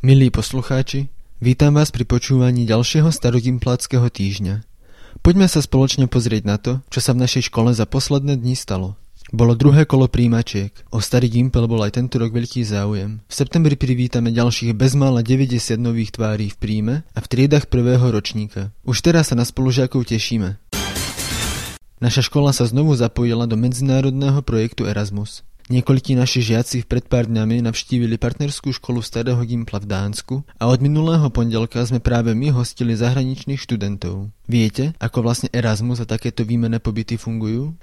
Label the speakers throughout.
Speaker 1: Milí poslucháči, vítam vás pri počúvaní ďalšieho starogimpláckého týždňa. Poďme sa spoločne pozrieť na to, čo sa v našej škole za posledné dni stalo. Bolo druhé kolo príjimačiek. O starý Gimpel bol aj tento rok veľký záujem. V septembri privítame ďalších bezmála 90 nových tvárí v príjme a v triedach prvého ročníka. Už teraz sa na spolužiakov tešíme. Naša škola sa znovu zapojila do medzinárodného projektu Erasmus. Niekoľkí naši žiaci pred pár dňami navštívili partnerskú školu Starého Gimpla v Dánsku a od minulého pondelka sme práve my hostili zahraničných študentov. Viete, ako vlastne Erasmus a takéto výmené pobyty fungujú?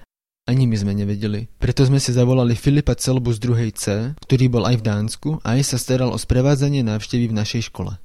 Speaker 1: Ani my sme nevedeli. Preto sme si zavolali Filipa Celbu z druhej C, ktorý bol aj v Dánsku a aj sa staral o sprevádzanie návštevy v našej škole.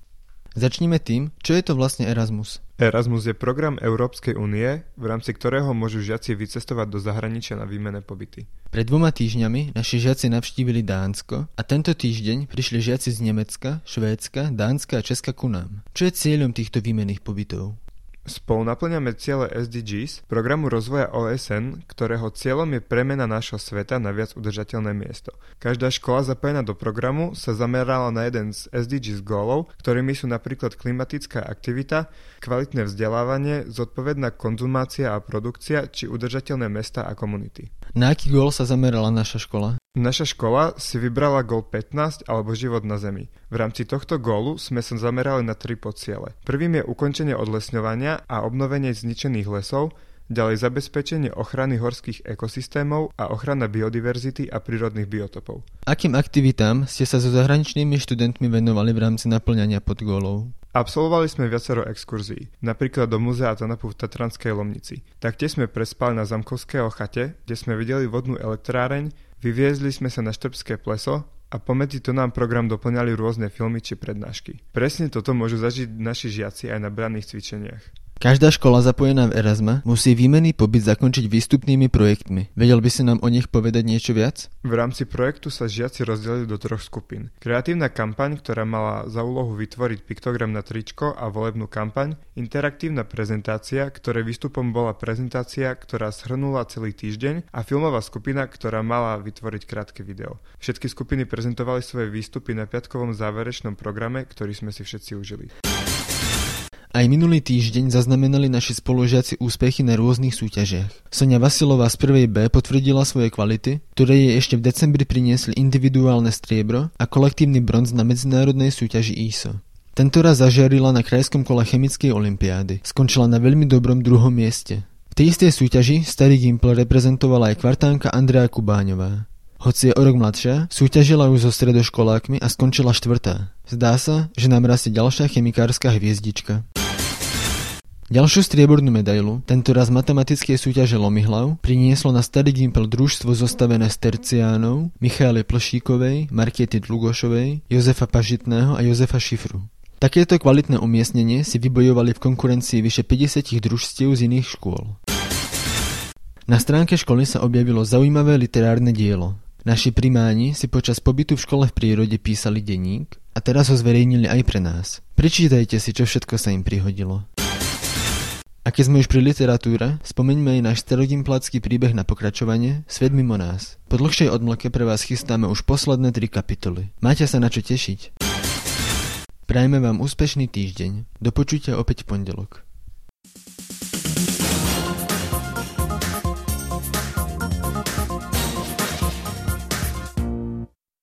Speaker 1: Začnime tým, čo je to vlastne Erasmus.
Speaker 2: Erasmus je program Európskej únie, v rámci ktorého môžu žiaci vycestovať do zahraničia na výmene pobyty.
Speaker 1: Pred dvoma týždňami naši žiaci navštívili Dánsko a tento týždeň prišli žiaci z Nemecka, Švédska, Dánska a Česka ku nám. Čo je cieľom týchto výmenných pobytov?
Speaker 2: Spolu naplňame ciele SDGs, programu rozvoja OSN, ktorého cieľom je premena nášho sveta na viac udržateľné miesto. Každá škola zapojená do programu sa zamerala na jeden z SDGs goalov, ktorými sú napríklad klimatická aktivita, kvalitné vzdelávanie, zodpovedná konzumácia a produkcia či udržateľné mesta a komunity.
Speaker 1: Na aký gól sa zamerala naša škola?
Speaker 2: Naša škola si vybrala gól 15 alebo život na Zemi. V rámci tohto gólu sme sa zamerali na tri podciele. Prvým je ukončenie odlesňovania a obnovenie zničených lesov, ďalej zabezpečenie ochrany horských ekosystémov a ochrana biodiverzity a prírodných biotopov.
Speaker 1: Akým aktivitám ste sa so zahraničnými študentmi venovali v rámci naplňania podgólov?
Speaker 2: Absolvovali sme viacero exkurzií, napríklad do muzea Tanapu v Tatranskej Lomnici. Taktiež sme prespali na Zamkovského chate, kde sme videli vodnú elektráreň, Vyviezli sme sa na Štrbské pleso a pomedzi to nám program doplňali rôzne filmy či prednášky. Presne toto môžu zažiť naši žiaci aj na branných cvičeniach.
Speaker 1: Každá škola zapojená v Erasma musí výmenný pobyt zakončiť výstupnými projektmi. Vedel by si nám o nich povedať niečo viac?
Speaker 2: V rámci projektu sa žiaci rozdelili do troch skupín. Kreatívna kampaň, ktorá mala za úlohu vytvoriť piktogram na tričko a volebnú kampaň, interaktívna prezentácia, ktoré výstupom bola prezentácia, ktorá shrnula celý týždeň a filmová skupina, ktorá mala vytvoriť krátke video. Všetky skupiny prezentovali svoje výstupy na piatkovom záverečnom programe, ktorý sme si všetci užili.
Speaker 1: Aj minulý týždeň zaznamenali naši spolužiaci úspechy na rôznych súťažiach. Sonia Vasilová z prvej B potvrdila svoje kvality, ktoré jej ešte v decembri priniesli individuálne striebro a kolektívny bronz na medzinárodnej súťaži ISO. Tento raz zažiarila na krajskom kole chemickej olympiády. Skončila na veľmi dobrom druhom mieste. V tej istej súťaži starý Gimpel reprezentovala aj kvartánka Andrea Kubáňová. Hoci je o rok mladšia, súťažila už so stredoškolákmi a skončila štvrtá. Zdá sa, že nám rastie ďalšia chemikárska hviezdička. Ďalšiu striebornú medailu, tentoraz matematickej súťaže Lomihlav, prinieslo na Starý Gimpel družstvo zostavené z terciánov Michaely Plšíkovej, Markiety Dlugošovej, Jozefa Pažitného a Jozefa Šifru. Takéto kvalitné umiestnenie si vybojovali v konkurencii vyše 50 družstiev z iných škôl. Na stránke školy sa objavilo zaujímavé literárne dielo. Naši primáni si počas pobytu v škole v prírode písali denník a teraz ho zverejnili aj pre nás. Prečítajte si, čo všetko sa im prihodilo. A keď sme už pri literatúre, spomeňme aj náš starogimplácky príbeh na pokračovanie Svet mimo nás. Po dlhšej odmlke pre vás chystáme už posledné tri kapitoly. Máte sa na čo tešiť. Prajme vám úspešný týždeň. Do počutia opäť pondelok.